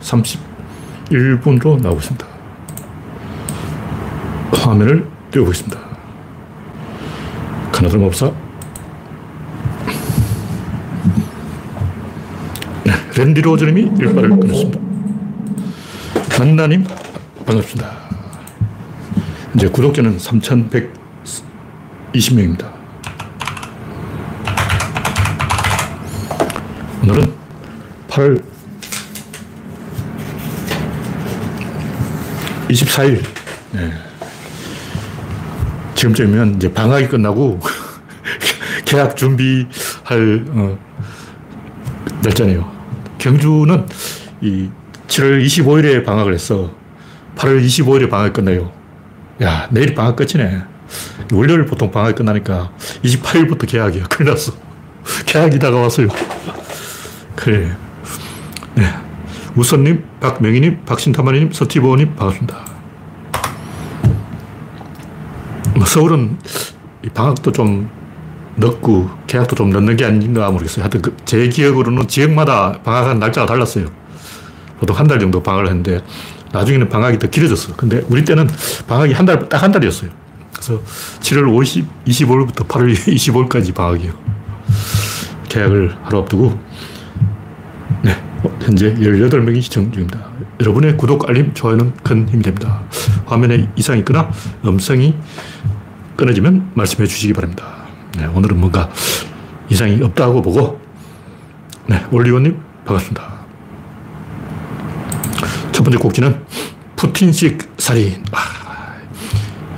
31분으로 나오고 있습니다. 화면을 띄워보겠습니다. 카나다 법사. 네, 랜디 로저님이 일발을 끊었습니다. 만나님, 반갑습니다. 이제 구독자는 3,120명입니다. 오늘은 8 24일. 네. 지금쯤이면 이제 방학이 끝나고 계약 준비할 어, 날짜네요. 경주는 이 7월 25일에 방학을 했어. 8월 25일에 방학이 끝나요. 야, 내일 방학 끝이네. 월요일 보통 방학이 끝나니까 28일부터 계약이야. 큰일 났어. 계약이 다가왔어요. 그래. 네. 우선님, 박명희님, 박신타마님, 서티보님, 반갑습니다. 뭐 서울은 방학도 좀 늦고 계약도 좀 늦는 게 아닌가 모르겠어요. 하여튼 그 제 기억으로는 지역마다 방학한 날짜가 달랐어요. 보통 한 달 정도 방학을 했는데 나중에는 방학이 더 길어졌어. 근데 우리 때는 방학이 한 달, 딱 한 달이었어요. 그래서 7월 50, 25일부터 8월 25일까지 방학이에요. 계약을 하루 앞두고, 현재 18명이 시청 중입니다. 여러분의 구독, 알림, 좋아요는 큰 힘이 됩니다. 화면에 이상이 있거나 음성이 끊어지면 말씀해 주시기 바랍니다. 네, 오늘은 뭔가 이상이 없다고 보고, 네, 올리원님, 반갑습니다. 첫 번째 곡지는 푸틴식 살인. 아,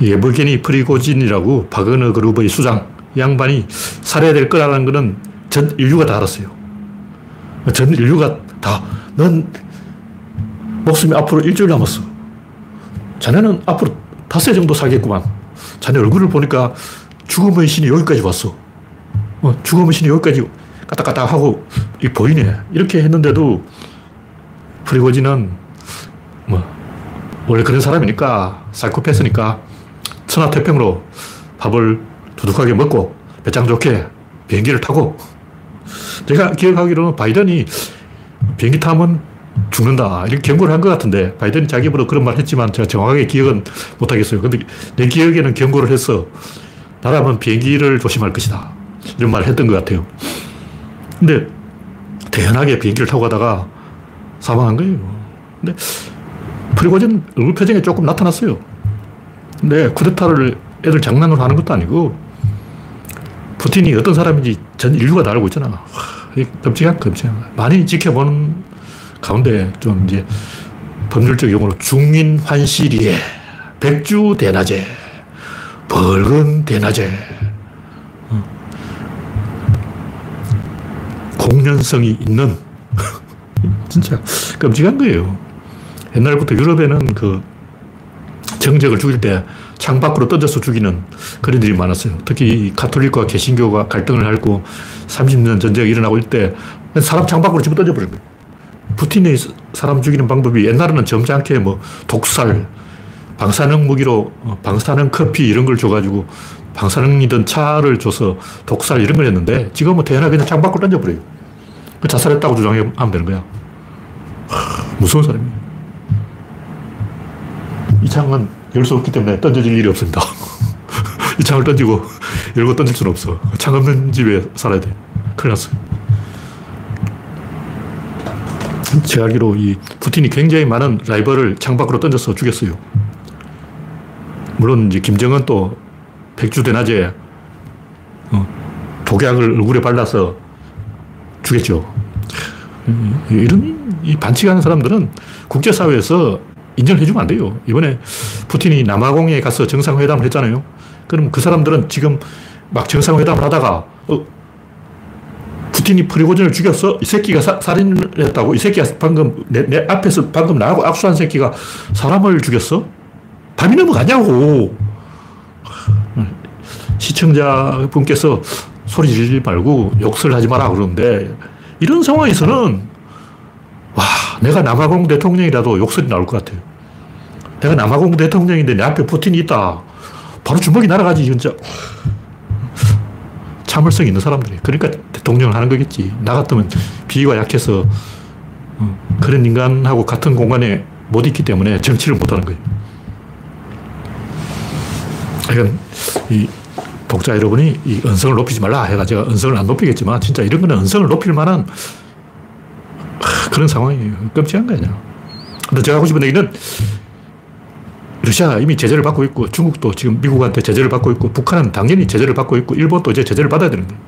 예브게니 프리고진이라고 바그너 그룹의 수장, 양반이 살해될 거라는 거는 전 인류가 다 알았어요. 전 인류가 다, 넌 목숨이 앞으로 일주일 남았어. 자네는 앞으로 닷새 정도 살겠구만. 자네 얼굴을 보니까 죽음의 신이 여기까지 왔어. 어, 죽음의 신이 여기까지 까딱까딱 하고 보이네. 이렇게 했는데도 프리고진은 뭐, 원래 그런 사람이니까, 사이코패스니까, 천하태평으로 밥을 두둑하게 먹고, 배짱 좋게 비행기를 타고, 제가 기억하기로는 바이든이 비행기 타면 죽는다. 이렇게 경고를 한 것 같은데, 바이든이 자기 입으로 그런 말 했지만 제가 정확하게 기억은 못하겠어요. 근데 내 기억에는 경고를 했어. 나라면 비행기를 조심할 것이다. 이런 말을 했던 것 같아요. 근데 대연하게 비행기를 타고 가다가 사망한 거예요. 근데 프리고진 얼굴 표정에 조금 나타났어요. 근데 쿠데타를 애들 장난으로 하는 것도 아니고 푸틴이 어떤 사람인지 전 인류가 다 알고 있잖아. 끔찍한 끔찍한 많이 지켜보는 가운데 좀 이제 법률적 용어로 중인 환시리에 백주 대낮에 벌건 대낮에 어. 공연성이 있는 진짜 끔찍한 거예요. 옛날부터 유럽에는 그 정적을 죽일 때 창밖으로 던져서 죽이는 그런 일이 많았어요. 특히 카톨릭과 개신교가 갈등을 하고 30년 전쟁이 일어나고 있을 때 사람 창밖으로 집어 던져버린 거예요. 푸틴이 사람 죽이는 방법이 옛날에는 점잖게 뭐 독살, 방사능 무기로 어, 방사능 커피 이런 걸 줘가지고 방사능이든 차를 줘서 독살 이런 걸 했는데 지금은 태어나 그냥 창밖으로 던져버려요. 그 자살했다고 주장하면 되는 거야. 무서운 사람이에요. 이 창은 열 수 없기 때문에 던져질 일이 없습니다. 이 창을 던지고 열고 던질 수는 없어. 창 없는 집에 살아야 돼. 큰일 났어요. 제가 알기로 이 푸틴이 굉장히 많은 라이벌을 창 밖으로 던져서 죽였어요. 물론 이제 김정은 또 백주 대낮에 어, 독약을 얼굴에 발라서 죽였죠. 이런 이 반칙하는 사람들은 국제사회에서 인정을 해주면 안 돼요. 이번에 푸틴이 남아공에 가서 정상회담을 했잖아요. 그럼 그 사람들은 지금 막 정상회담을 하다가, 어, 푸틴이 프리고진을 죽였어? 이 새끼가 사, 살인을 했다고? 이 새끼가 방금 내, 내 앞에서 방금 나하고 악수한 새끼가 사람을 죽였어? 밤이 넘어가냐고. 시청자분께서 소리 지르지 말고 욕설 하지 마라 그러는데 이런 상황에서는 와, 내가 남아공 대통령이라도 욕설이 나올 것 같아요. 내가 남아공 대통령인데 내 앞에 푸틴이 있다. 바로 주먹이 날아가지, 진짜. 참을성 있는 사람들이. 그러니까 대통령을 하는 거겠지. 나 같으면 비위가 약해서 어, 그런 인간하고 같은 공간에 못 있기 때문에 정치를 못 하는 거예요. 이건 이 독자 여러분이 이 언성을 높이지 말라 해가 제가 언성을 안 높이겠지만 진짜 이런 거는 언성을 높일 만한 그런 상황이에요. 끔찍한 거 아니야. 근데 제가 하고 싶은 얘기는 러시아가 이미 제재를 받고 있고 중국도 지금 미국한테 제재를 받고 있고 북한은 당연히 제재를 받고 있고 일본도 이제 제재를 받아야 되는 거예요.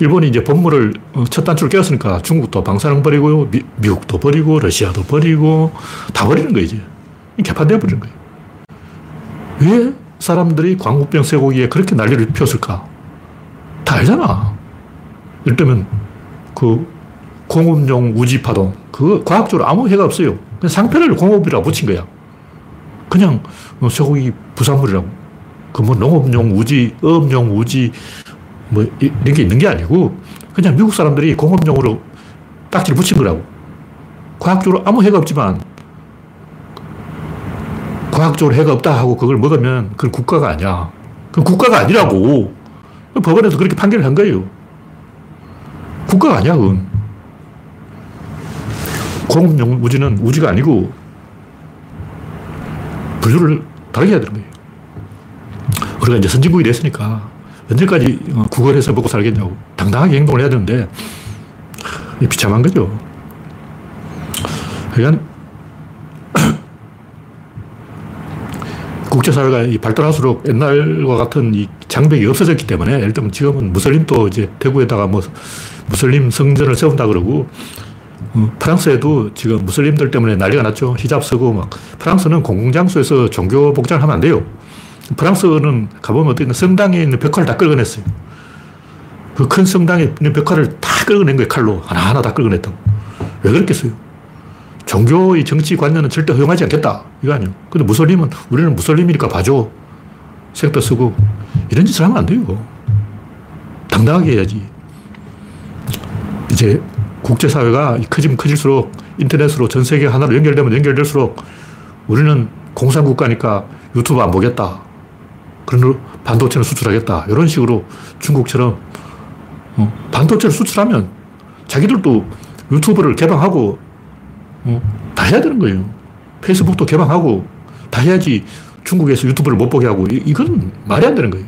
일본이 이제 본물을 어, 첫 단추를 깨었으니까 중국도 방사능 버리고 미, 미국도 버리고 러시아도 버리고 다 버리는 거예요 이제. 개판되어 버리는 거예요. 왜 사람들이 광우병 쇠고기에 그렇게 난리를 피웠을까? 다 알잖아. 예를 들면 그 공업용 우지파동 그거 과학적으로 아무 해가 없어요. 그냥 상표를 공업이라고 붙인 거야. 그냥 뭐 쇠고기 부산물이라고. 그 뭐 농업용 우지, 어업용 우지, 뭐 이런 게 있는 게 아니고 그냥 미국 사람들이 공업용으로 딱지를 붙인 거라고. 과학적으로 아무 해가 없지만 과학적으로 해가 없다 하고 그걸 먹으면 그건 국가가 아니야. 그건 국가가 아니라고. 법원에서 그렇게 판결을 한 거예요. 국가가 아니야, 그건. 공업용 우지는 우지가 아니고 분류를 다르게 해야 되는 거예요. 우리가 이제 선진국이 됐으니까 언제까지 구걸해서 먹고 살겠냐고. 당당하게 행동을 해야 되는데 비참한 거죠. 그러니까 국제사회가 발달할수록 옛날과 같은 이 장벽이 없어졌기 때문에 예를 들면 지금은 무슬림도 이제 대구에다가 뭐 무슬림 성전을 세운다 그러고 어, 프랑스에도 지금 무슬림들 때문에 난리가 났죠. 히잡 쓰고 막. 프랑스는 공공장소에서 종교 복장을 하면 안 돼요. 프랑스는 가보면 어떻게 성당에 있는 벽화를 다 끌어냈어요. 그 큰 성당에 있는 벽화를 다 끌어낸 거예요, 칼로. 하나하나 다 끌어냈다고. 왜 그랬겠어요? 종교의 정치 관념은 절대 허용하지 않겠다. 이거 아니에요. 근데 무슬림은 우리는 무슬림이니까 봐줘. 색도 쓰고. 이런 짓을 하면 안 돼요. 당당하게 해야지. 이제 국제사회가 커지면 커질수록 인터넷으로 전 세계 하나로 연결되면 연결될수록 우리는 공산국가니까 유튜브 안 보겠다. 그런 반도체를 수출하겠다. 이런 식으로 중국처럼 어, 반도체를 수출하면 자기들도 유튜브를 개방하고 어, 다 해야 되는 거예요. 페이스북도 개방하고 다 해야지 중국에서 유튜브를 못 보게 하고 이건 말이 안 되는 거예요.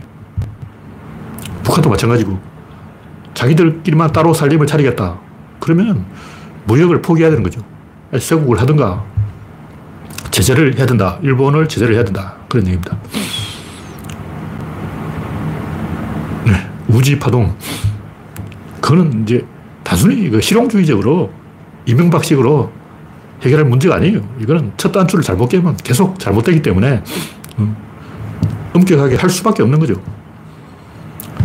북한도 마찬가지고 자기들끼리만 따로 살림을 차리겠다. 그러면 무역을 포기해야 되는 거죠. 쇠국을 하든가 제재를 해야 된다. 일본을 제재를 해야 된다. 그런 얘기입니다. 네. 우지 파동. 그거는 이제 단순히 그 실용주의적으로 이명박식으로 해결할 문제가 아니에요. 이거는 첫 단추를 잘못 깨면 계속 잘못되기 때문에 음, 엄격하게 할 수밖에 없는 거죠.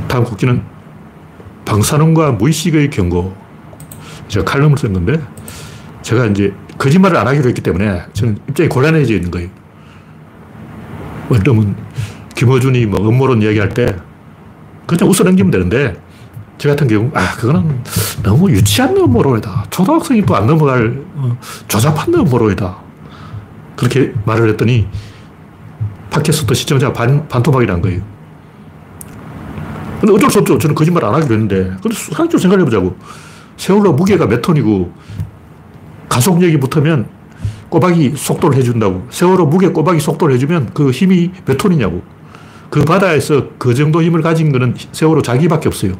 다음 국기는 방사능과 무의식의 경고. 제가 칼럼을 쓴 건데 제가 이제 거짓말을 안 하기로 했기 때문에 저는 입장이 곤란해져 있는 거예요. 들면 김어준이 뭐 음모론 이야기할 때 그냥 웃어 넘기면 되는데 저 같은 경우 아 그거는 너무 유치한 음모론이다. 초등학생이 또 안 넘어갈 어, 조잡한 음모론이다. 그렇게 말을 했더니 팟캐스트 시청자 반, 반토막이 난 거예요. 근데 어쩔 수 없죠. 저는 거짓말 안 하기로 했는데. 근데 상식적으로 생각해 보자고. 세월호 무게가 몇 톤이고 가속력이 붙으면 꼬박이 속도를 해준다고. 세월호 무게 꼬박이 속도를 해주면 그 힘이 몇 톤이냐고. 그 바다에서 그 정도 힘을 가진 거는 세월호 자기밖에 없어요.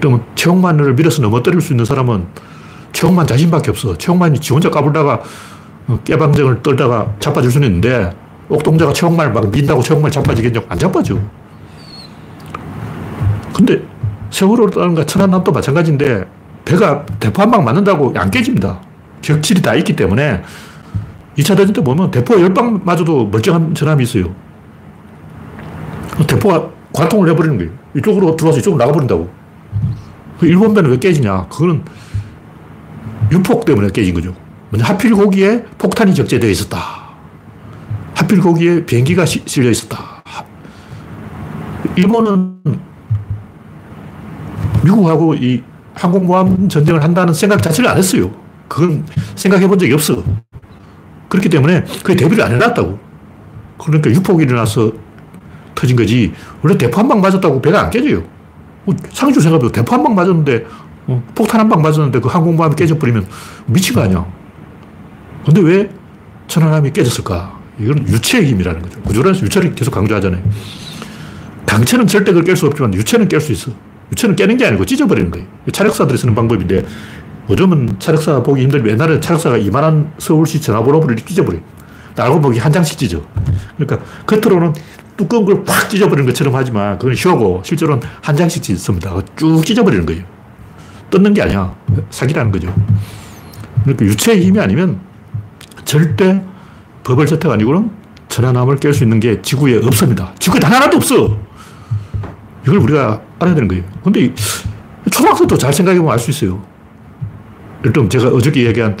들면 최홍만을 밀어서 넘어뜨릴 수 있는 사람은 최홍만 자신밖에 없어. 최홍만이 지 혼자 까불다가 어, 깨방정을 떨다가 자빠질 수는 있는데 옥동자가 최홍만을 막 민다고 최홍만이 자빠지겠냐고 안 자빠져. 근데 세월호라든가 천안함도 마찬가지인데 배가 대포 한 방 맞는다고 안 깨집니다. 격칠이 다 있기 때문에 2차 대전 때 보면 대포 10방 맞아도 멀쩡한 전함이 있어요. 대포가 관통을 해버리는 거예요. 이쪽으로 들어와서 이쪽으로 나가버린다고. 그 일본 배는 왜 깨지냐? 그거는 유폭 때문에 깨진 거죠. 먼저 하필 거기에 폭탄이 적재되어 있었다. 하필 거기에 비행기가 시, 실려 있었다. 일본은 미국하고 이 항공모함 전쟁을 한다는 생각 자체를 안 했어요. 그건 생각해 본 적이 없어. 그렇기 때문에 그게 대비를 안 해놨다고. 그러니까 유폭이 일어나서 터진 거지. 원래 대포 한 방 맞았다고 배가 안 깨져요. 뭐 상주 생각해도 대포 한 방 맞았는데 어, 폭탄 한 방 맞았는데 그 항공모함이 깨져버리면 미친 거 아니야. 근데 왜 천안함이 깨졌을까? 이건 유체의 힘이라는 거죠. 구조론에서 유체를 계속 강조하잖아요. 강체는 절대 그걸 깰 수 없지만 유체는 깰 수 있어. 유체는 깨는 게 아니고 찢어버리는 거예요. 차력사들이 쓰는 방법인데 요즘은 차력사 보기 힘들면 옛날에 차력사가 이만한 서울시 전화번호를 찢어버려요. 알고 보기 한 장씩 찢어. 그러니까 겉으로는 두꺼운 걸팍 찢어버리는 것처럼 하지만 그건 쇼고 실제로는 한 장씩 찢습니다. 쭉 찢어버리는 거예요. 뜯는 게 아니야. 사기라는 거죠. 그러니까 유체의 힘이 아니면 절대 버블 저택 아니고는 천안함을 깰 수 있는 게 지구에 없습니다. 지구에 단 하나도 없어. 이걸 우리가 알아야 되는 거예요. 근데 초등학생도 잘 생각해보면 알 수 있어요. 일단 제가 어저께 얘기한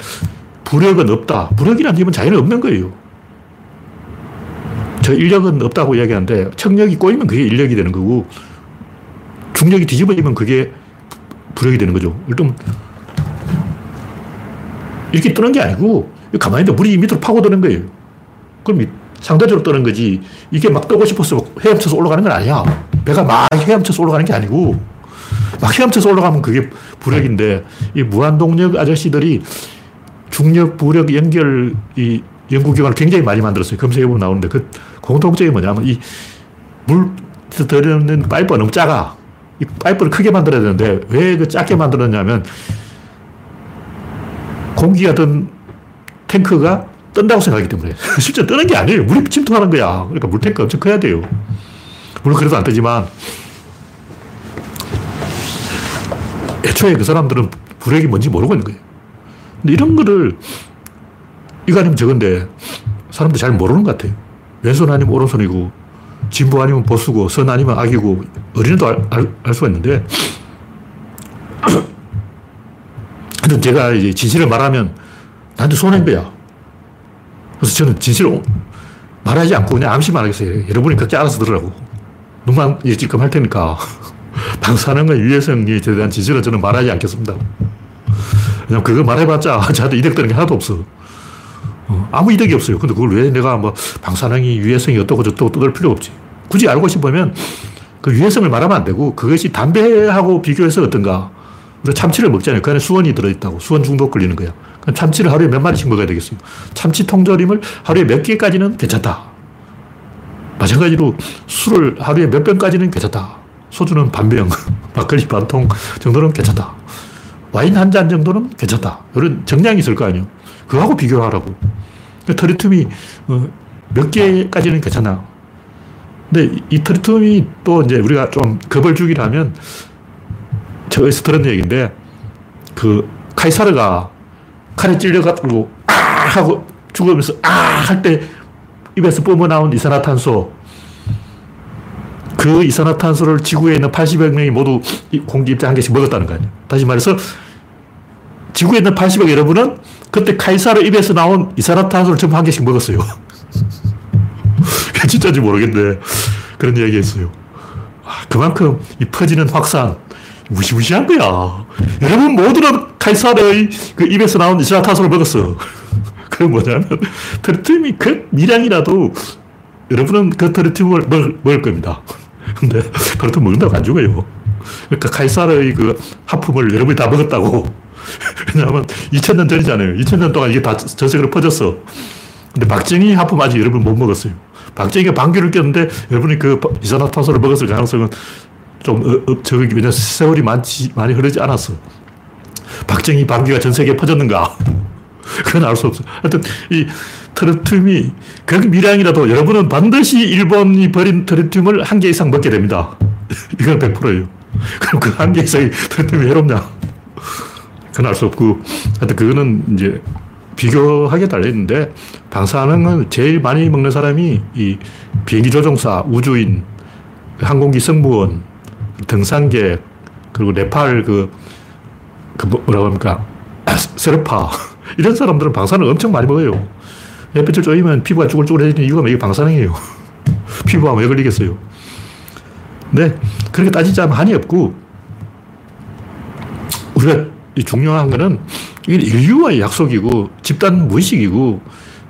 부력은 없다. 부력이라는 힘은 자연에 없는 거예요. 저 인력은 없다고 이야기하는데 청력이 꼬이면 그게 인력이 되는 거고 중력이 뒤집어지면 그게 부력이 되는 거죠. 일단 이렇게 뜨는 게 아니고 가만히 있는데 물이 밑으로 파고드는 거예요. 그럼 상대적으로 뜨는 거지 이게 막 뜨고 싶어서 헤엄쳐서 올라가는 건 아니야. 배가 막 헤엄쳐서 올라가는 게 아니고 막 헤엄쳐서 올라가면 그게 부력인데 이 무한동력 아저씨들이 중력, 부력 연결 이 연구기관을 굉장히 많이 만들었어요. 검색해보면 나오는데 그 공통점이 뭐냐면 이물 들어있는 파이프가 너무 작아. 이 파이프를 크게 만들어야 되는데 왜 그 작게 만들었냐면 공기가 든 탱크가 뜬다고 생각하기 때문에 실제 뜨는 게 아니에요. 물이 침투하는 거야. 그러니까 물탱크 엄청 커야 돼요. 물론 그래도 안 뜨지만 애초에 그 사람들은 불액이 뭔지 모르고 있는 거예요. 근데 이런 거를 이거 아니면 저건데 사람들 잘 모르는 것 같아요. 왼손 아니면 오른손이고 진보 아니면 보수고 선 아니면 악이고 어린애도 알, 알, 알 수가 있는데 하여튼 제가 이제 진실을 말하면 나한테 손해인 거야. 그래서 저는 진실을 말하지 않고 그냥 암시 말하겠어요. 여러분이 각자 알아서 들으라고. 눈만 지금 할 테니까. 방사능과 유해성에 대한 진실은 저는 말하지 않겠습니다. 왜냐면 그거 말해봤자 저한테 이득 되는 게 하나도 없어. 어, 아무 이득이 없어요. 근데 그걸 왜 내가 뭐 방사능이 유해성이 어떻고 저떻고 뜯을 필요 없지. 굳이 알고 싶으면 그 유해성을 말하면 안 되고 그것이 담배하고 비교해서 어떤가. 우리가 참치를 먹잖아요. 그 안에 수원이 들어있다고. 수원 중독 걸리는 거야. 참치를 하루에 몇 마리씩 먹어야 되겠어요. 참치 통조림을 하루에 몇 개까지는 괜찮다. 마찬가지로 술을 하루에 몇 병까지는 괜찮다. 소주는 반병, 막걸리 반통 정도는 괜찮다. 와인 한 잔 정도는 괜찮다. 이런 정량이 있을 거 아니에요. 그거하고 비교를 하라고. 트리튬이 어, 몇 개까지는 괜찮아. 근데 이 트리튬이 또 이제 우리가 좀 겁을 주긴 하면 저 어디서 들은 얘기인데 그 카이사르가 칼에 찔려가지고 아 하고 죽으면서 아 할 때 입에서 뿜어나온 이산화탄소 그 이산화탄소를 지구에 있는 80억 명이 모두 공기 입자 한 개씩 먹었다는 거 아니에요. 다시 말해서 지구에 있는 80억 여러분은 그때 카이사르 입에서 나온 이산화탄소를 전부 한 개씩 먹었어요. 진짜인지 모르겠는데 그런 이야기 했어요. 아, 그만큼 이 퍼지는 확산 무시무시한 거야. 여러분 모두는 카이사르의 그 입에서 나온 이산화탄소를 먹었어. 그건 뭐냐면 트리튬이 그 미량이라도 여러분은 그 트리튬을 먹을, 먹을 겁니다. 근데 트리튬 먹는다고 안 죽어요. 그러니까 카이사르의 그 하품을 여러분이 다 먹었다고. 왜냐하면 2000년 전이잖아요. 2000년 동안 이게 다 전 세계로 퍼졌어. 근데 박정희 하품 아직 여러분 못 먹었어요. 박정희가 방귀를 꼈는데 여러분이 그 이산화탄소를 먹었을 가능성은 좀, 어, 어, 저기, 왜냐 세월이 많지, 많이 흐르지 않았어. 박정희 방귀가 전 세계에 퍼졌는가? 그건 알 수 없어. 하여튼, 이 트리튬이, 그 미량이라도 여러분은 반드시 일본이 버린 트리튬을 한 개 이상 먹게 됩니다. 이건 100%예요. 그럼 그 한 개 이상이 트리튬이 해롭냐? 그건 알 수 없고, 하여튼 그거는 이제 비교하게 달려있는데, 방사능은 제일 많이 먹는 사람이 이 비행기 조종사, 우주인, 항공기 승무원, 등산객, 그리고 네팔 그, 그 뭐, 뭐라고 합니까? 세르파. 이런 사람들은 방사능 엄청 많이 먹어요. 햇빛을 쬐면 피부가 쭈글쭈글해지는 이유가 이게 방사능이에요. 피부가 왜 걸리겠어요? 네. 그렇게 따지자면 한이 없고, 우리가 중요한 거는 이게 인류와의 약속이고, 집단 무의식이고,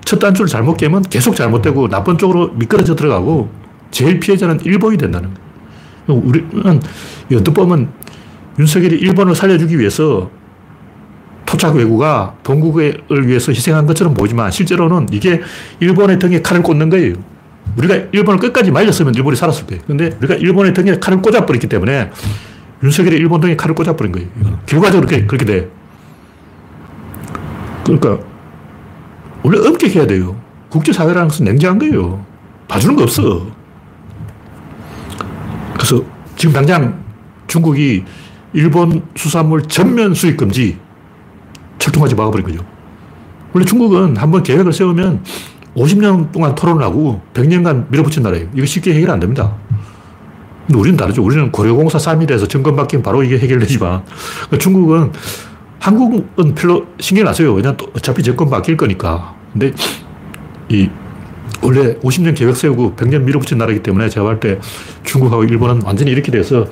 첫 단추를 잘못 깨면 계속 잘못되고, 나쁜 쪽으로 미끄러져 들어가고, 제일 피해자는 일본이 된다는 거예요. 우리는 어떻게 보면 윤석열이 일본을 살려주기 위해서 토착 외구가 본국을 위해서 희생한 것처럼 보이지만 실제로는 이게 일본의 등에 칼을 꽂는 거예요. 우리가 일본을 끝까지 말렸으면 일본이 살았을 거예요. 근데 우리가 일본의 등에 칼을 꽂아버렸기 때문에 윤석열이 일본 등에 칼을 꽂아버린 거예요. 결과적으로 그렇게, 그렇게 돼. 그러니까 원래 엄격해야 돼요. 국제사회라는 것은 냉정한 거예요. 봐주는 거 없어. 그래서 지금 당장 중국이 일본 수산물 전면 수입 금지 철통까지 막아버린 거죠. 원래 중국은 한번 계획을 세우면 50년 동안 토론을 하고 100년간 밀어붙인 나라예요. 이거 쉽게 해결 안 됩니다. 근데 우리는 다르죠. 우리는 고려공사 3일에서 정권 바뀌면 바로 이게 해결되지만 그러니까 중국은 한국은 별로 신경 안 써요. 왜냐 어차피 정권 바뀔 거니까. 근데 이 원래 50년 계획 세우고 100년 밀어붙인 나라이기 때문에 제가 볼 때 중국하고 일본은 완전히 이렇게 돼서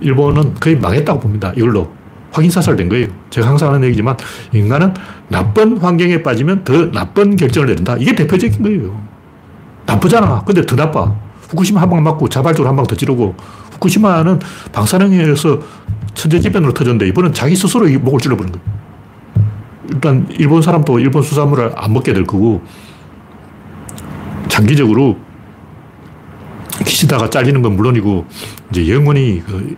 일본은 거의 망했다고 봅니다. 이걸로. 확인사살 된 거예요. 제가 항상 하는 얘기지만 인간은 나쁜 환경에 빠지면 더 나쁜 결정을 내린다. 이게 대표적인 거예요. 나쁘잖아. 근데 더 나빠. 후쿠시마 한 방 맞고 자발적으로 한 방 더 찌르고 후쿠시마는 방사능에서 천재지변으로 터졌는데 이번엔 자기 스스로 목을 찔러버린 거예요. 일단 일본 사람도 일본 수산물을 안 먹게 될 거고 장기적으로 기시다가 잘리는 건 물론이고 이제 영원히 그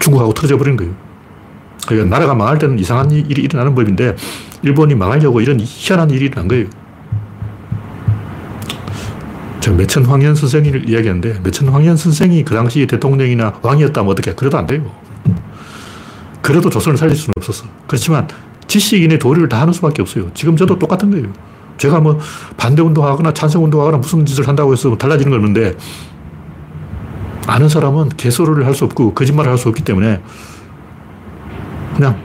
중국하고 터져 버린 거예요. 그러니까 나라가 망할 때는 이상한 일이 일어나는 법인데 일본이 망하려고 이런 희한한 일이 일어난 거예요. 제가 매천 황현 선생을 이야기하는데 매천 황현 선생이 그 당시 대통령이나 왕이었다면 어떻게 그래도 안 돼요. 그래도 조선을 살릴 수는 없었어. 그렇지만 지식인의 도리를 다 하는 수밖에 없어요. 지금 저도 똑같은 거예요. 제가 뭐 반대 운동하거나 찬성 운동하거나 무슨 짓을 한다고 해서 뭐 달라지는 건 없는데 아는 사람은 개소리를 할 수 없고 거짓말을 할 수 없기 때문에 그냥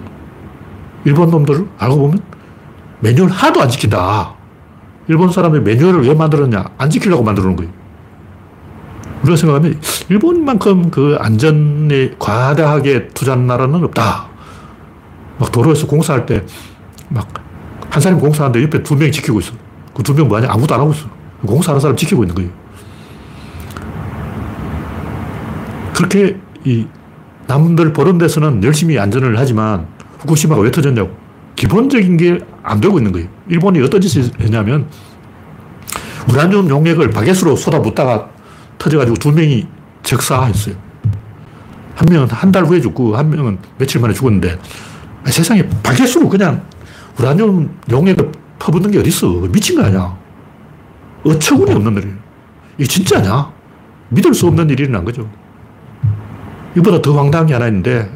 일본 놈들 알고 보면 매뉴얼 하나도 안 지킨다. 일본 사람이 매뉴얼을 왜 만들었냐? 안 지키려고 만들어 거예요. 우리가 생각하면 일본만큼 그 안전에 과다하게 투자하는 나라는 없다. 막 도로에서 공사할 때 막 한 사람이 공사하는데 옆에 두 명이 지키고 있어. 그 두 명 뭐하냐? 아무도 안 하고 있어. 공사하는 사람 지키고 있는 거예요. 그렇게 이 남들 보는 데서는 열심히 안전을 하지만 후쿠시마가 왜 터졌냐고. 기본적인 게 안 되고 있는 거예요. 일본이 어떤 짓을 했냐면 우라늄 용액을 바게트로 쏟아붓다가 터져가지고 두 명이 적사했어요. 한 명은 한 달 후에 죽고 한 명은 며칠 만에 죽었는데 세상에 바게트로 그냥 우라늄 용액을 퍼붓는 게 어딨어. 미친 거 아니야. 어처구니 없는 일이에요. 이게 진짜냐? 믿을 수 없는 일이 일어난 거죠. 이보다 더 황당한 게 하나 있는데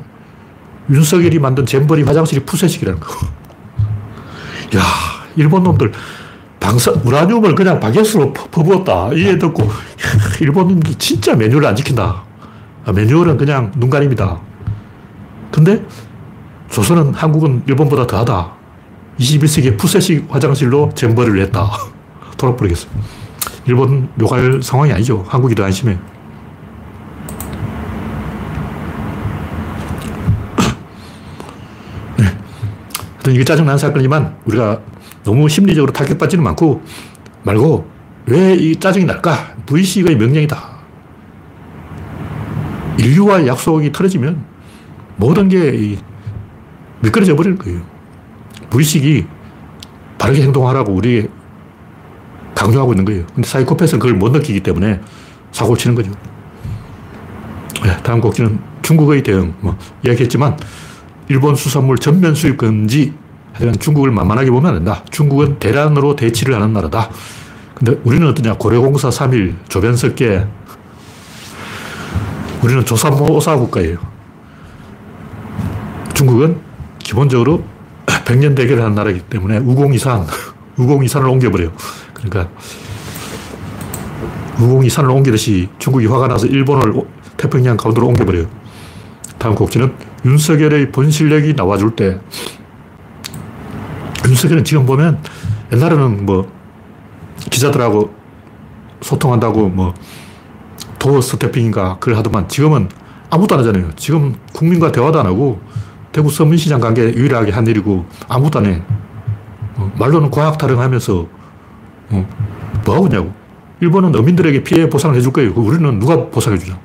윤석열이 만든 잼버리 화장실이 푸세식이라는 거. 야, 일본 놈들 방사, 우라늄을 그냥 바게트로 퍼부었다. 이해 듣고, 야, 일본 놈들 진짜 매뉴얼을 안 지킨다. 아, 매뉴얼은 그냥 눈가림이다. 근데 조선은 한국은 일본보다 더하다. 21세기 푸세식 화장실로 잼버리를 했다. 돌아버리겠어. 일본 욕할 상황이 아니죠. 한국이 더 안심해. 이게 짜증나는 사건이지만 우리가 너무 심리적으로 타격받지는 않고 말고 왜 이 짜증이 날까? 무의식의 명령이다. 인류와 약속이 틀어지면 모든 게 미끄러져 버릴 거예요. 무의식이 바르게 행동하라고 우리 강조하고 있는 거예요. 근데 사이코패스는 그걸 못 느끼기 때문에 사고를 치는 거죠. 네, 다음 곡지는 중국의 대응. 뭐, 이야기했지만 일본 수산물 전면 수입 금지. 하여간 중국을 만만하게 보면 안 된다. 중국은 대란으로 대치를 하는 나라다. 근데 우리는 어떠냐. 고려공사 3일, 조변석계. 우리는 조삼모사 국가예요. 중국은 기본적으로 백년 대결을 하는 나라이기 때문에 우공이산, 우공이산을 옮겨버려요. 그러니까 우공이산을 옮기듯이 중국이 화가 나서 일본을 태평양 가운데로 옮겨버려요. 다음 곡지는 윤석열의 본 실력이 나와줄 때 윤석열은 지금 보면 옛날에는 뭐 기자들하고 소통한다고 뭐 도어 스태핑인가 그걸 하더만 지금은 아무도 안 하잖아요. 지금 국민과 대화도 안 하고 대구 서문시장 관계 유일하게 한 일이고 아무도 안 해. 어, 말로는 과학 타령하면서 어, 뭐 하고 있냐고. 일본은 어민들에게 피해 보상을 해줄 거예요. 우리는 누가 보상해 주냐.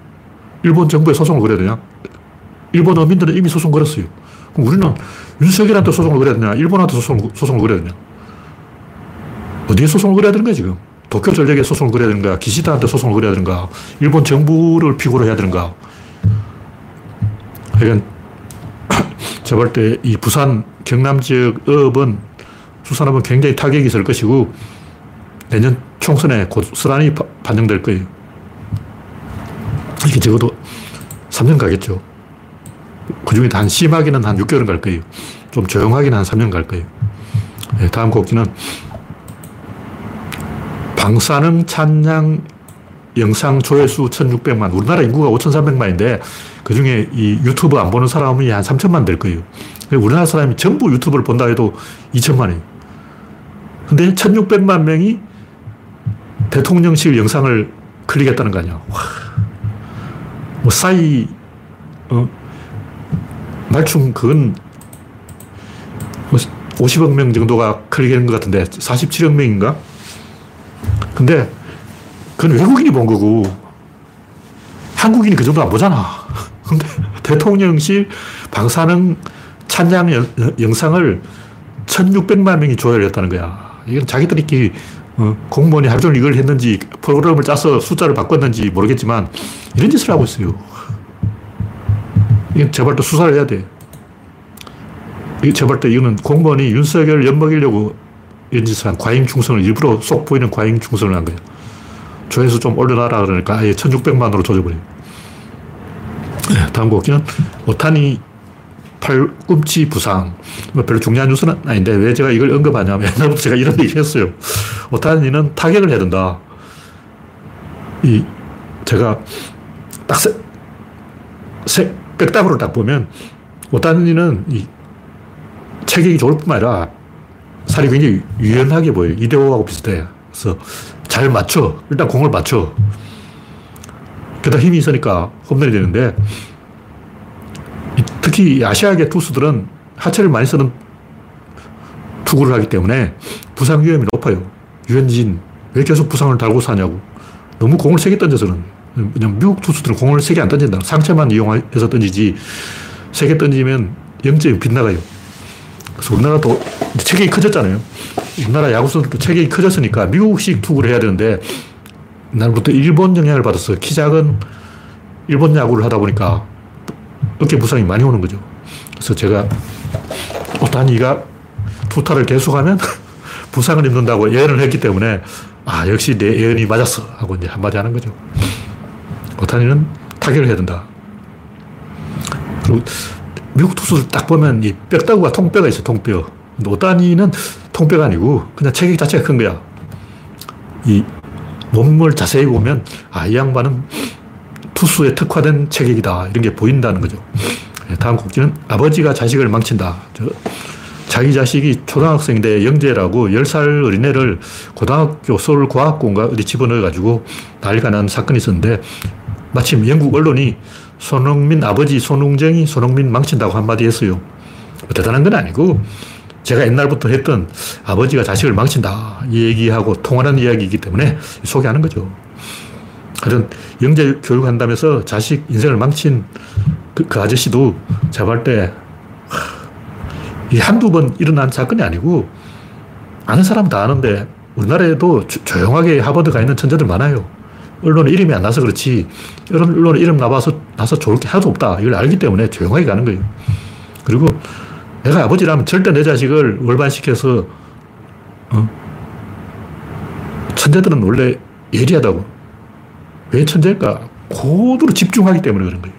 일본 정부에 소송을 걸어야 되냐. 일본 어민들은 이미 소송 걸었어요. 그럼 우리는 윤석열한테 소송을 걸어야 되냐, 일본한테 소송을, 소송을 걸어야 되냐. 어디에 소송을 걸어야 되는 거야, 지금? 도쿄 전력에 소송을 걸어야 되는가, 기시다한테 소송을 걸어야 되는가, 일본 정부를 피고로 해야 되는가. 그러니까 제가 볼 때 이 부산 경남 지역 업은 수산업은 굉장히 타격이 있을 것이고 내년 총선에 고스란히 반영될 거예요. 이게 적어도 3년 가겠죠. 그 중에 한 심하게는 한 6개월은 갈 거예요. 좀 조용하게는 한 3년 갈 거예요. 네, 다음 곡기는 방사능 찬양 영상 조회수 1600만. 우리나라 인구가 5300만인데 그 중에 이 유튜브 안 보는 사람이 한 3천만 될 거예요. 우리나라 사람이 전부 유튜브를 본다 해도 2천만이에요. 근데 1600만 명이 대통령실 영상을 클릭했다는 거 아니야. 와. 뭐 싸이, 어, 말충 그건 50억 뭐명 정도가 클릭한 것 같은데 47억 명인가? 근데 그건 외국인이 본 거고 한국인이 그 정도 안 보잖아. 근데 대통령실 방사능 찬양 영상을 1600만 명이 조회를 했다는 거야. 이건 자기들끼리 어, 공무원이 하루 종일 이걸 했는지 프로그램을 짜서 숫자를 바꿨는지 모르겠지만 이런 짓을 하고 있어요. 이건 제발 또 수사를 해야 돼. 제발 또 이거는 공무원이 윤석열을 엿먹이려고 한 과잉 충성을 일부러 쏙 보이는 과잉 충성을 한 거예요. 조회수 좀 올려놔라 그러니까 아예 1600만으로 조져버려요. 네, 다음 곡기는 오타니 팔꿈치 부상. 뭐 별로 중요한 뉴스는 아닌데 왜 제가 이걸 언급하냐면 옛날부터 제가 이런 얘기 했어요. 오타니는 타격을 해야 된다. 이, 제가 딱 세, 세, 백답으로 딱 보면 오타니는 이 체격이 좋을 뿐만 아니라 살이 굉장히 유연하게 보여요. 이대호하고 비슷해. 그래서 잘 맞춰. 일단 공을 맞춰. 게다가 힘이 있으니까 홈런이 되는데 특히 아시아계 투수들은 하체를 많이 쓰는 투구를 하기 때문에 부상 위험이 높아요. 유현진, 왜 계속 부상을 달고 사냐고. 너무 공을 세게 던져서는. 그냥 미국 투수들은 공을 세게 안 던진다. 상체만 이용해서 던지지. 세게 던지면 0점이 빗나가요. 그래서 우리나라도 체격이 커졌잖아요. 우리나라 야구 선수들도 체격이 커졌으니까 미국식 투구를 해야 되는데 날부터 일본 영향을 받았어. 키 작은 일본 야구를 하다 보니까 어깨 부상이 많이 오는 거죠. 그래서 제가 오타니가 투타를 계속하면 부상을 입는다고 예언을 했기 때문에 아, 역시 내 예언이 맞았어. 하고 이제 한마디 하는 거죠. 오타니는 타격을 해야 된다. 그리고 미국 투수들 딱 보면 이 뼈다구가 통뼈가 있어, 통뼈. 오타니는 통뼈가 아니고 그냥 체격 자체가 큰 거야. 이 몸을 자세히 보면 아, 이 양반은 투수에 특화된 체격이다. 이런 게 보인다는 거죠. 네, 다음 곡지는 아버지가 자식을 망친다. 저, 자기 자식이 초등학생인데 영재라고 10살 어린애를 고등학교 서울과학고인가 어디 집어넣어가지고 난리가 난 사건이 있었는데 마침 영국 언론이 손흥민 아버지 손흥정이 손흥민 망친다고 한마디 했어요. 뭐 대단한 건 아니고 제가 옛날부터 했던 아버지가 자식을 망친다 이 얘기하고 통하는 이야기이기 때문에 소개하는 거죠. 하여튼 영재 교육한다면서 자식 인생을 망친 그, 그 아저씨도 볼때 이 한두 번 일어난 사건이 아니고 아는 사람은 다 아는데 우리나라에도 조, 조용하게 하버드 가 있는 천재들 많아요. 언론에 이름이 안 나서 그렇지 언론에 이름 나와서 나서 좋을 게 하나도 없다. 이걸 알기 때문에 조용하게 가는 거예요. 그리고 내가 아버지라면 절대 내 자식을 월반시켜서 어? 천재들은 원래 예리하다고 왜 천재일까? 고도로 집중하기 때문에 그런 거예요.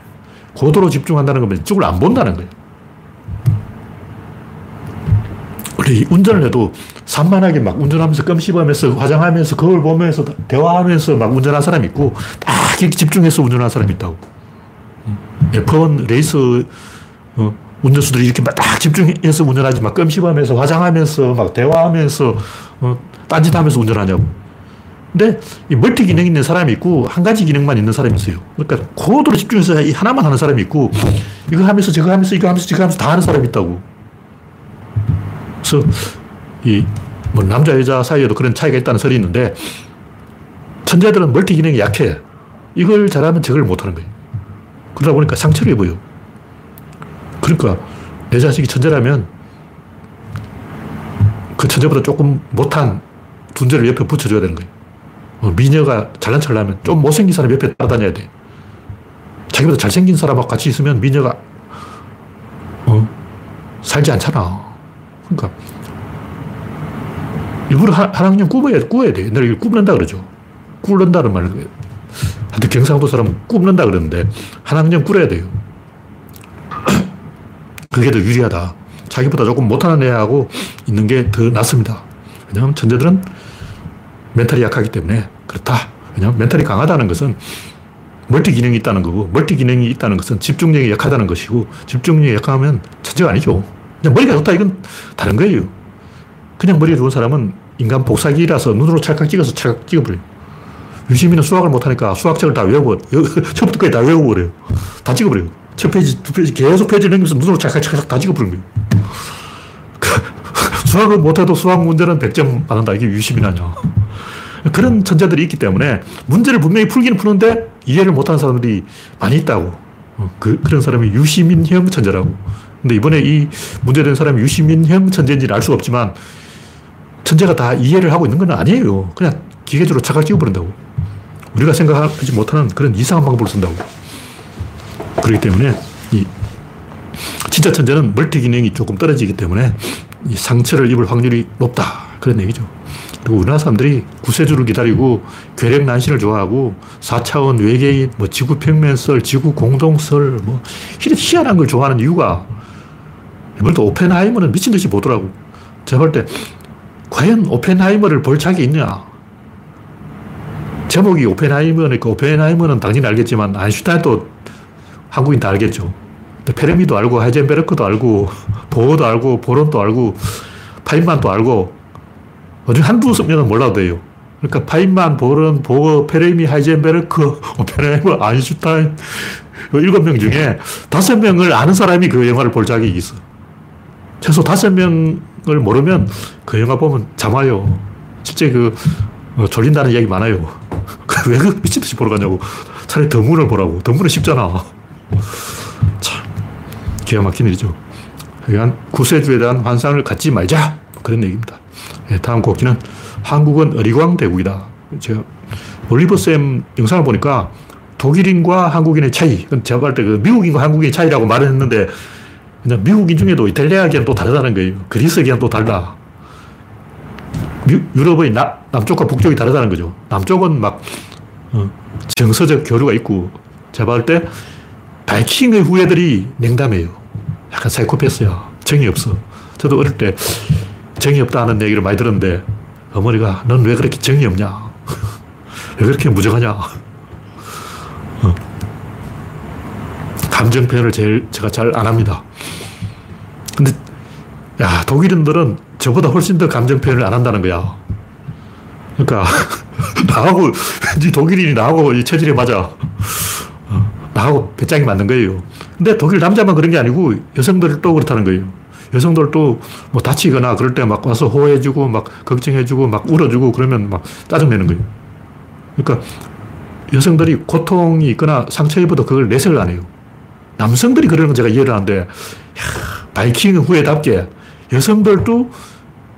고도로 집중한다는 건 이쪽을 안 본다는 거예요. 원래 운전을 해도 산만하게 막 운전하면서 껌 씹으면서 화장하면서 거울 보면서 대화하면서 막 운전한 사람이 있고 딱 이렇게 집중해서 운전하는 사람이 있다고. F1 레이스 어, 운전수들이 이렇게 막 딱 집중해서 운전하지 막 껌 씹으면서 화장하면서 막 대화하면서 어, 딴짓하면서 운전하냐고. 근데 이 멀티 기능 있는 사람이 있고 한 가지 기능만 있는 사람이 있어요. 그러니까 고도로 집중해서 이 하나만 하는 사람이 있고 이거 하면서 저거 하면서 이거 하면서 저거 하면서 다 하는 사람이 있다고. 그래서 이 뭐 남자 여자 사이에도 그런 차이가 있다는 설이 있는데 천재들은 멀티 기능이 약해. 이걸 잘하면 저걸 못하는 거예요. 그러다 보니까 상처를 입어요. 그러니까 내 자식이 천재라면 그 천재보다 조금 못한 둔재를 옆에 붙여줘야 되는 거예요. 어, 미녀가 잘난 척을 하면 좀 못생긴 사람 옆에 따라다녀야 돼. 자기보다 잘생긴 사람하고 같이 있으면 미녀가 어, 살지 않잖아. 그러니까 일부러 한, 한 학년 꾸며야, 꾸어야 돼. 옛날에 꾸는다 그러죠. 꿇는다는 말을. 하여튼 경상도 사람은 굽는다 그러는데 한 학년 꿇어야 돼요. 그게 더 유리하다. 자기보다 조금 못하는 애하고 있는 게 더 낫습니다. 왜냐하면 천재들은 멘탈이 약하기 때문에 그렇다. 왜냐하면 멘탈이 강하다는 것은 멀티 기능이 있다는 거고, 멀티 기능이 있다는 것은 집중력이 약하다는 것이고, 집중력이 약하면 천재가 아니죠. 그냥 머리가 좋다, 이건 다른 거예요. 그냥 머리가 좋은 사람은 인간 복사기라서 눈으로 찰칵 찍어서 찰칵 찍어버려요. 유시민은 수학을 못하니까 수학책을 다 외워버려. 처음부터 까지 다 외워버려요. 다 찍어버려요. 첫 페이지, 두 페이지, 계속 페이지 넘기면서 눈으로 찰칵 찰칵 다 찍어버린 거예요. 수학을 못해도 수학 문제는 100점 받는다. 이게 유시민 아니야. 그런 천재들이 있기 때문에 문제를 분명히 풀기는 푸는데 이해를 못하는 사람들이 많이 있다고. 어, 그, 그런 사람이 유시민형 천재라고. 근데 이번에 이 문제된 사람이 유시민형 천재인지는 알 수가 없지만 천재가 다 이해를 하고 있는 건 아니에요. 그냥 기계적으로 찰칵 찍어버린다고. 우리가 생각하지 못하는 그런 이상한 방법을 쓴다고. 그렇기 때문에 이 진짜 천재는 멀티 기능이 조금 떨어지기 때문에 이 상처를 입을 확률이 높다. 그런 얘기죠. 그리고 우리나라 사람들이 구세주를 기다리고 괴력 난신을 좋아하고 4차원 외계인, 뭐 지구 평면설, 지구 공동설, 뭐 희한한 걸 좋아하는 이유가 이번에도 오펜하이머는 미친 듯이 보더라고. 제가 볼 때, 과연 오펜하이머를 볼 자격이 있냐? 제목이 오펜하이머니까 오펜하이머는 당연히 알겠지만 아인슈타인도 한국인 다 알겠죠. 페르미도 알고 하이젠베르크도 알고 보어도 알고 보른도 알고 파인만도 알고 이 중 한두 명은 몰라도 돼요. 그러니까 파인만, 보른, 보어, 페르미, 하이젠베르크, 오펜하이머, 아인슈타인 일곱 명 중에 다섯 명을 아는 사람이 그 영화를 볼 자격이 있어. 최소 다섯 명을 모르면 그 영화 보면 잠와요. 실제 그 어, 졸린다는 이야기 많아요. 왜 그 미친 듯이 보러 가냐고. 차라리 더문을 보라고. 더문은 쉽잖아. 참, 기가 막힌 일이죠. 그러 구세주에 대한 환상을 갖지 말자. 그런 얘기입니다. 네, 다음 곡기는 한국은 어리광 대국이다. 제가 올리버쌤 영상을 보니까 독일인과 한국인의 차이. 제가 볼때그 미국인과 한국인의 차이라고 말을 했는데 그냥 미국인 중에도 이탈리아계는 또 다르다는 거예요. 그리스계는 또 달라. 유럽의 나, 남쪽과 북쪽이 다르다는 거죠. 남쪽은 막 어, 정서적 교류가 있고 제가 볼때 바이킹의 후예들이 냉담해요. 약간 사이코패스야. 정이 없어. 저도 어릴 때 정이 없다는 얘기를 많이 들었는데 어머니가 넌 왜 그렇게 정이 없냐? 왜 그렇게 무정하냐? 어. 감정 표현을 제일 제가 잘 안 합니다. 근데 야 독일인들은 저보다 훨씬 더 감정 표현을 안 한다는 거야. 그러니까 나하고 왠지 독일인이 나하고 체질이 맞아. 어, 나하고 배짱이 맞는 거예요. 근데 독일 남자만 그런 게 아니고 여성들도 그렇다는 거예요. 여성들도 뭐 다치거나 그럴 때 막 와서 호해주고 막 걱정해주고 막 울어주고 그러면 막 짜증내는 거예요. 그러니까 여성들이 고통이 있거나 상처 입어도 그걸 내색을 안 해요. 남성들이 그러는 건 제가 이해를 하는데, 야, 바이킹 후에답게 여성들도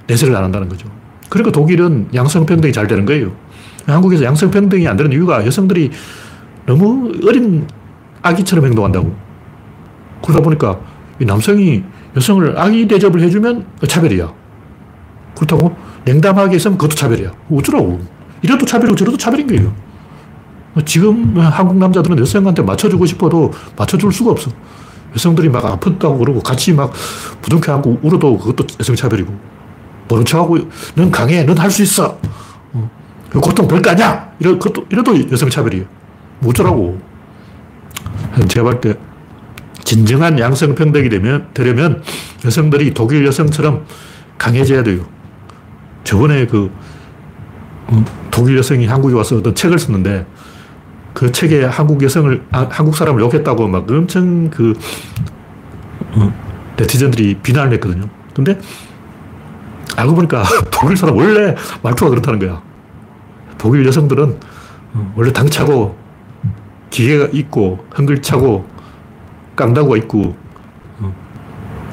내색을 안 한다는 거죠. 그러니까 독일은 양성평등이 잘 되는 거예요. 한국에서 양성평등이 안 되는 이유가 여성들이 너무 어린 아기처럼 행동한다고. 그러다 보니까 남성이 여성을 아기 대접을 해주면 차별이야. 그렇다고 냉담하게 있으면 그것도 차별이야. 어쩌라고. 이래도 차별이고 저래도 차별인 거예요. 지금 한국 남자들은 여성한테 맞춰주고 싶어도 맞춰줄 수가 없어. 여성들이 막 아프다고 그러고 같이 막 부둥켜 안고 울어도 그것도 여성차별이고. 모른 척하고, 넌 강해, 넌 할 수 있어. 어. 고통 별거 아니야! 이러, 그것도, 이래도 여성차별이에요. 뭐 어쩌라고. 제가 볼 때, 진정한 양성평등이 되면, 되려면 여성들이 독일 여성처럼 강해져야 돼요. 저번에 그, 어, 독일 여성이 한국에 와서 어떤 책을 썼는데, 그 책에 한국 여성을, 아, 한국 사람을 욕했다고 막 엄청 그, 어, 네티즌들이 비난을 했거든요. 근데 알고 보니까 독일 사람 원래 말투가 그렇다는 거야. 독일 여성들은 어, 원래 당차고 기계가 있고 흥글차고 깡다구가 있고 어,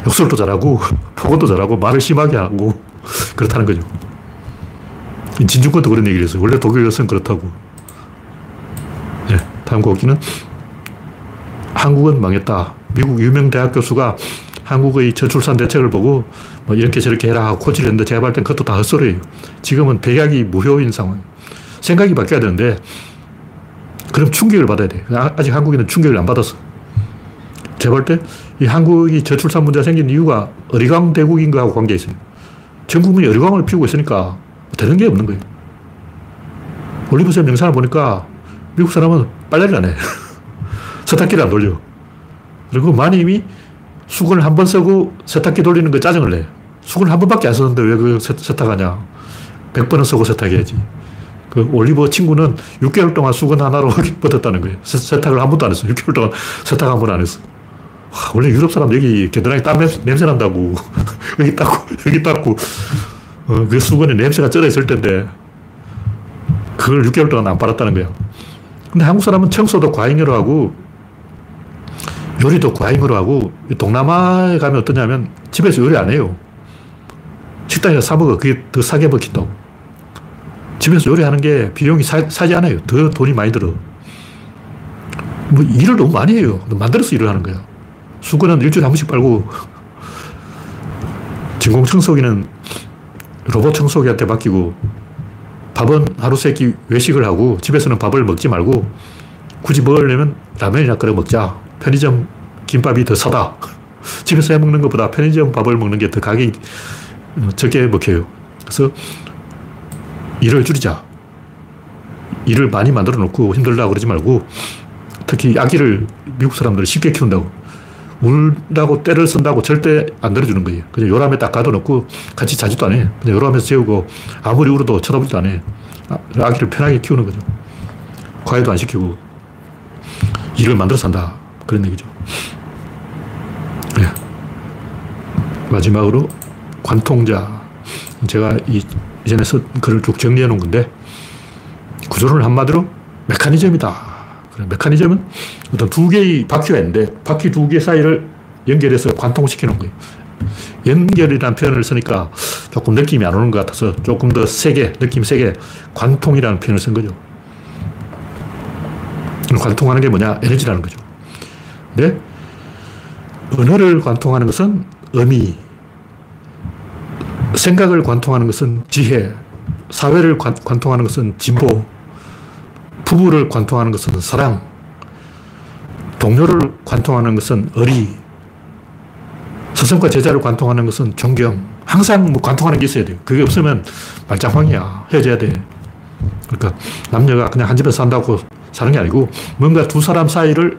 욕설도 잘하고, 폭언도 잘하고, 말을 심하게 하고, 그렇다는 거죠. 진중권도 그런 얘기를 했어요. 원래 독일 여성 그렇다고. 곡기는 한국은 망했다. 미국 유명 대학 교수가 한국의 저출산 대책을 보고 뭐 이렇게 저렇게 해라 하고 코치를 했는데 제가 볼땐 그것도 다 헛소리예요. 지금은 백약이 무효인 상황. 생각이 바뀌어야 되는데 그럼 충격을 받아야 돼. 아, 아직 한국인은 충격을 안 받았어. 제가 볼 때 이 한국이 저출산 문제가 생긴 이유가 어리광 대국인 거하고 관계 있어요. 전 국민이 어리광을 피우고 있으니까 되는 게 없는 거예요. 올리브쌤 영상을 보니까 미국 사람은 빨래를 안 해. 세탁기를 안 돌려. 그리고 마님이 수건을 한 번 쓰고 세탁기 돌리는 거 짜증을 내. 수건을 한 번밖에 안 썼는데 왜그 세탁하냐. 100번은 쓰고 세탁해야지. 그 올리버 친구는 6개월 동안 수건 하나로 버텼다는 거예요. 세 탁을 한 번도 안 했어. 6개월 동안 세탁 한 번 안 했어. 와, 원래 유럽 사람 여기 겨드랑이 땀 냄새, 난다고. 여기 닦고, 여기 닦고. 어, 그 수건에 냄새가 쩔어 있을 텐데, 그걸 6개월 동안 안 빨았다는 거야. 근데 한국 사람은 청소도 과잉으로 하고, 요리도 과잉으로 하고, 동남아에 가면 어떠냐면, 집에서 요리 안 해요. 식당에서 사먹어. 그게 더 싸게 먹힌다고. 집에서 요리하는 게 비용이 사, 지 않아요. 더 돈이 많이 들어. 뭐 일을 너무 많이 해요. 만들어서 일을 하는 거야. 수건은 일주일에 한 번씩 빨고, 진공 청소기는 로봇 청소기한테 맡기고, 밥은 하루 세끼 외식을 하고, 집에서는 밥을 먹지 말고, 굳이 먹으려면 라면이나 끓여 먹자. 편의점 김밥이 더 싸다. 집에서 해 먹는 것보다 편의점 밥을 먹는 게 더 가격이 적게 먹혀요. 그래서 일을 줄이자. 일을 많이 만들어 놓고 힘들다 그러지 말고 특히 아기를 미국 사람들은 쉽게 키운다고. 울다고 때를 쓴다고 절대 안 들어주는 거예요. 그냥 요람에 딱 가둬놓고 같이 자지도 안 해. 그냥 요람에서 재우고 아무리 울어도 쳐다보지도 안 해. 아, 아기를 편하게 키우는 거죠. 과외도 안 시키고 일을 만들어서 한다. 그런 얘기죠. 네. 마지막으로 관통자. 제가 이, 이전에 쓴 글을 쭉 정리해 놓은 건데 구조를 한마디로 메커니즘이다. 메커니즘은 어떤 두 개의 바퀴가 있는데 바퀴 두 개 사이를 연결해서 관통시켜 놓은 거예요. 연결이라는 표현을 쓰니까 조금 느낌이 안 오는 것 같아서 조금 더 세게, 느낌 세게 관통이라는 표현을 쓴 거죠. 관통하는 게 뭐냐? 에너지라는 거죠. 근데 언어를 관통하는 것은 의미, 생각을 관통하는 것은 지혜, 사회를 관, 통하는 것은 진보, 부부를 관통하는 것은 사랑, 동료를 관통하는 것은 의리, 스승과 제자를 관통하는 것은 존경. 항상 뭐 관통하는 게 있어야 돼요. 그게 없으면 말짱황이야. 헤어져야 돼. 그러니까 남녀가 그냥 한 집에서 산다고 사는 게 아니고 뭔가 두 사람 사이를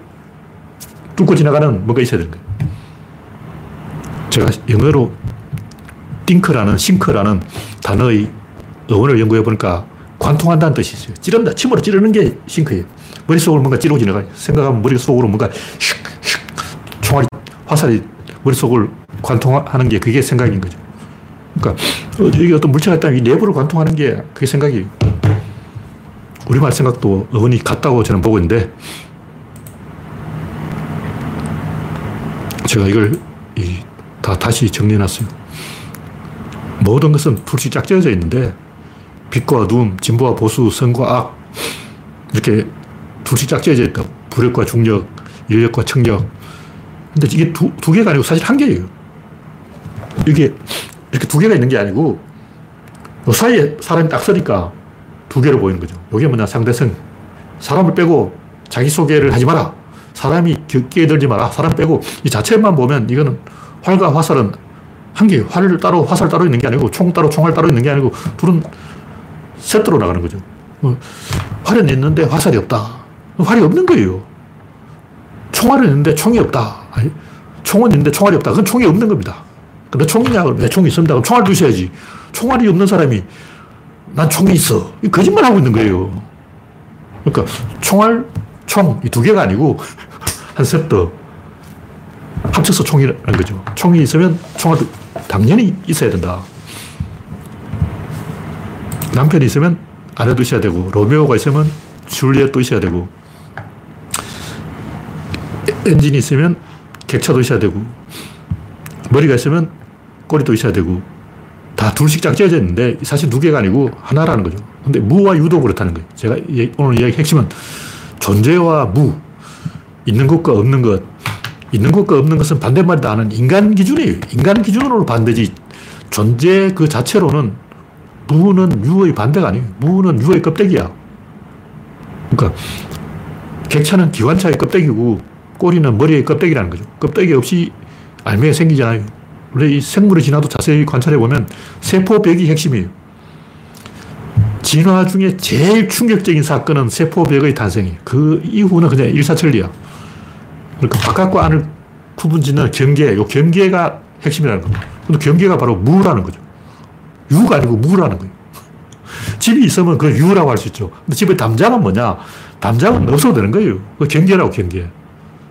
뚫고 지나가는 뭔가 있어야 되는 거예요. 제가 영어로 띵크라는 싱크라는 단어의 어원을 연구해 보니까 관통한다는 뜻이 있어요. 찌른다. 침으로 찌르는 게 싱크예요. 머릿속으로 뭔가 찌르고 지나가. 생각하면 머릿속으로 뭔가 슉, 슉, 총알이, 화살이 머릿속을 관통하는 게 그게 생각인 거죠. 그러니까 여기 어떤 물체가 있다면 이 내부를 관통하는 게 그게 생각이에요. 우리말 생각도 어원이 같다고 저는 보고 있는데 제가 이걸 다 다시 정리해놨어요. 모든 것은 둘씩 짝지어져 있는데 빛과 어두움, 진보와 보수, 선과 악 이렇게 둘씩 짝지어져 있다. 부력과 중력, 인력과 청력. 근데 이게 두, 두 개가 아니고 사실 한 개예요. 이게 이렇게 두 개가 있는 게 아니고 그 사이에 사람이 딱 서니까 두 개로 보이는 거죠. 이게 뭐냐 상대성. 사람을 빼고 자기 소개를 하지 마라. 사람이 끼어들지 마라. 사람 빼고 이 자체만 보면 이거는 활과 화살은 한 개, 활 따로 화살 따로 있는 게 아니고 총 따로 총알 따로 있는 게 아니고 둘은 세트로 나가는 거죠. 뭐, 활은 있는데 화살이 없다. 활이 없는 거예요. 총알은 있는데 총이 없다. 아니, 총은 있는데 총알이 없다. 그건 총이 없는 겁니다. 근데 총이냐? 왜 총이 있습니다. 그럼 총알 두셔야지. 총알이 없는 사람이 난 총이 있어. 거짓말 하고 있는 거예요. 그러니까 총알, 총, 이 두 개가 아니고 한 세트. 합쳐서 총이라는 거죠. 총이 있으면 총알도 당연히 있어야 된다. 남편이 있으면 아내도 있어야 되고, 로미오가 있으면 줄리엣도 있어야 되고, 엔진이 있으면 객차도 있어야 되고, 머리가 있으면 꼬리도 있어야 되고 다 둘씩 짝 찢어져 있는데 사실 두 개가 아니고 하나라는 거죠. 근데 무와 유도 그렇다는 거예요. 제가 오늘 이야기 핵심은 존재와 무, 있는 것과 없는 것, 있는 것과 없는 것은 반대말이다 하는 인간 기준이에요. 인간 기준으로 반대지 존재 그 자체로는 무는 유의 반대가 아니에요. 무는 유의 껍데기야. 그러니까 객차는 기관차의 껍데기고 꼬리는 머리의 껍데기라는 거죠. 껍데기 없이 알맹이 생기잖아요. 원래 이 생물이 진화도 자세히 관찰해 보면 세포벽이 핵심이에요. 진화 중에 제일 충격적인 사건은 세포벽의 탄생이에요. 그 이후는 그냥 일사천리야. 그러니까 바깥과 안을 구분짓는 경계, 요 경계가 핵심이라는 겁니다. 근데 경계가 바로 무라는 거죠. 유가 아니고 무라는 거예요. 집이 있으면 그 유라고 할 수 있죠. 근데 집에 담장은 뭐냐? 담장은 없어도 되는 거예요. 그 경계라고, 경계.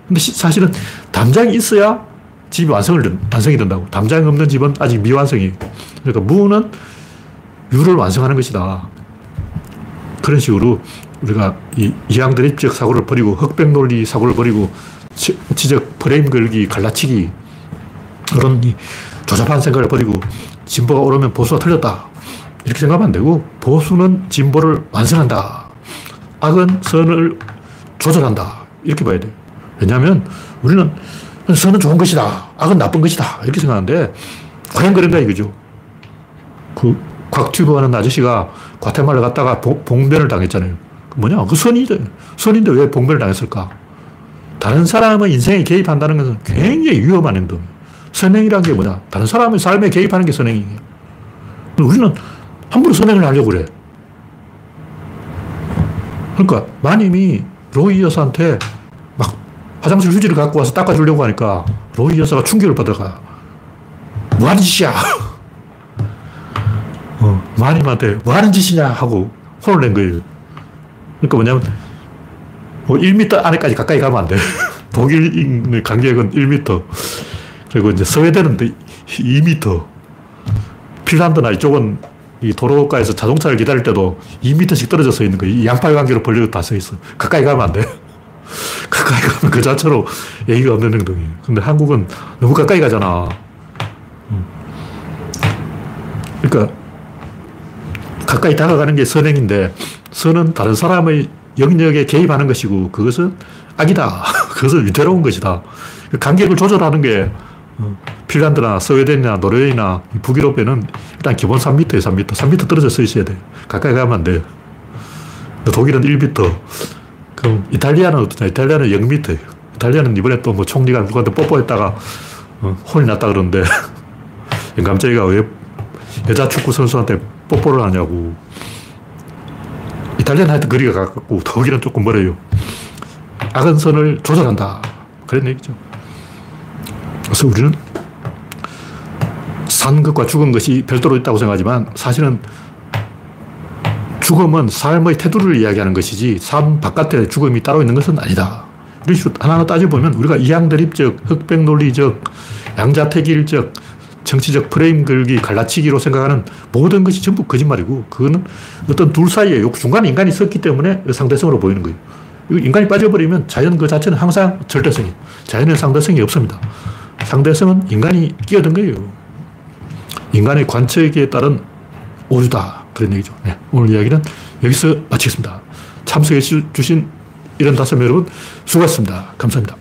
근데 사실은 담장이 있어야 집이 완성을, 완성이 된다고. 담장이 없는 집은 아직 미완성이. 그러니까 무는 유를 완성하는 것이다. 그런 식으로 우리가 이 이항드립적 사고를 버리고 흑백 논리 사고를 버리고 지적 프레임 걸기 갈라치기 그런 조잡한 생각을 버리고 진보가 오르면 보수가 틀렸다. 이렇게 생각하면 안 되고 보수는 진보를 완성한다. 악은 선을 조절한다. 이렇게 봐야 돼 왜냐하면 우리는 선은 좋은 것이다. 악은 나쁜 것이다. 이렇게 생각하는데 과연 그런가 이거죠. 그 곽튜브 하는 아저씨가 과테말라 갔다가 봉변을 당했잖아요. 그 뭐냐? 그 선이, 선인데 왜 봉변을 당했을까? 다른 사람의 인생에 개입한다는 것은 굉장히 위험한 행동이에요. 선행이라는 게 뭐냐? 다른 사람의 삶에 개입하는 게 선행이에요. 우리는 함부로 선행을 하려고 그래. 그러니까 마님이 로이 여사한테 막 화장실 휴지를 갖고 와서 닦아주려고 하니까 로이 여사가 충격을 받아가. 뭐 하는 짓이야? 어, 마님한테 뭐 하는 짓이냐 하고 혼을 낸 거예요. 그러니까 뭐냐면 뭐 1m 안에까지 가까이 가면 안 돼. 독일인의 간격은 1m. 그리고 이제 스웨덴은 2m. 핀란드나 이쪽은 이 도로가에서 자동차를 기다릴 때도 2m씩 떨어져 서 있는 거예요. 이 양팔 관계로 벌려서 다 서 있어. 가까이 가면 안 돼. 가까이 가면 그 자체로 예의가 없는 행동이에요. 근데 한국은 너무 가까이 가잖아. 음. 그러니까 가까이 다가가는 게 선행인데 선은 다른 사람의 영역에 개입하는 것이고 그것은 악이다. 그것은 위태로운 것이다. 그 간격을 조절하는 게 어, 핀란드나 스웨덴이나 노르웨이나 북유럽에는 일단 기본 3m에 3m. 3m 떨어져 서 있어야 돼. 가까이 가면 안 돼. 독일은 1m. 그럼 이탈리아는 어떠냐? 이탈리아는 0m. 이탈리아는 이번에 또 뭐 총리가 누구한테 뽀뽀했다가 어, 혼이 났다 그러는데 영감쟁이가 왜 여자 축구 선수한테 뽀뽀를 하냐고. 이탈리아는 하여튼 거리가 가깝고 독일은 조금 멀어요. 악은 선을 조절한다. 그런 얘기죠. 그래서 우리는 산 것과 죽은 것이 별도로 있다고 생각하지만 사실은 죽음은 삶의 태도를 이야기하는 것이지 삶 바깥에 죽음이 따로 있는 것은 아니다. 이런 식으로 하나하나 따져보면 우리가 이양대립적, 흑백논리적, 양자택일적, 정치적 프레임 걸기, 갈라치기로 생각하는 모든 것이 전부 거짓말이고 그거는 어떤 둘 사이에 중간에 인간이 섰기 때문에 상대성으로 보이는 거예요. 인간이 빠져버리면 자연 그 자체는 항상 절대성이, 자연의 상대성이 없습니다. 상대성은 인간이 끼어든 거예요. 인간의 관측에 따른 오류다. 그런 얘기죠. 네, 오늘 이야기는 여기서 마치겠습니다. 참석해 주신 이런 다섯 여러분 수고하셨습니다. 감사합니다.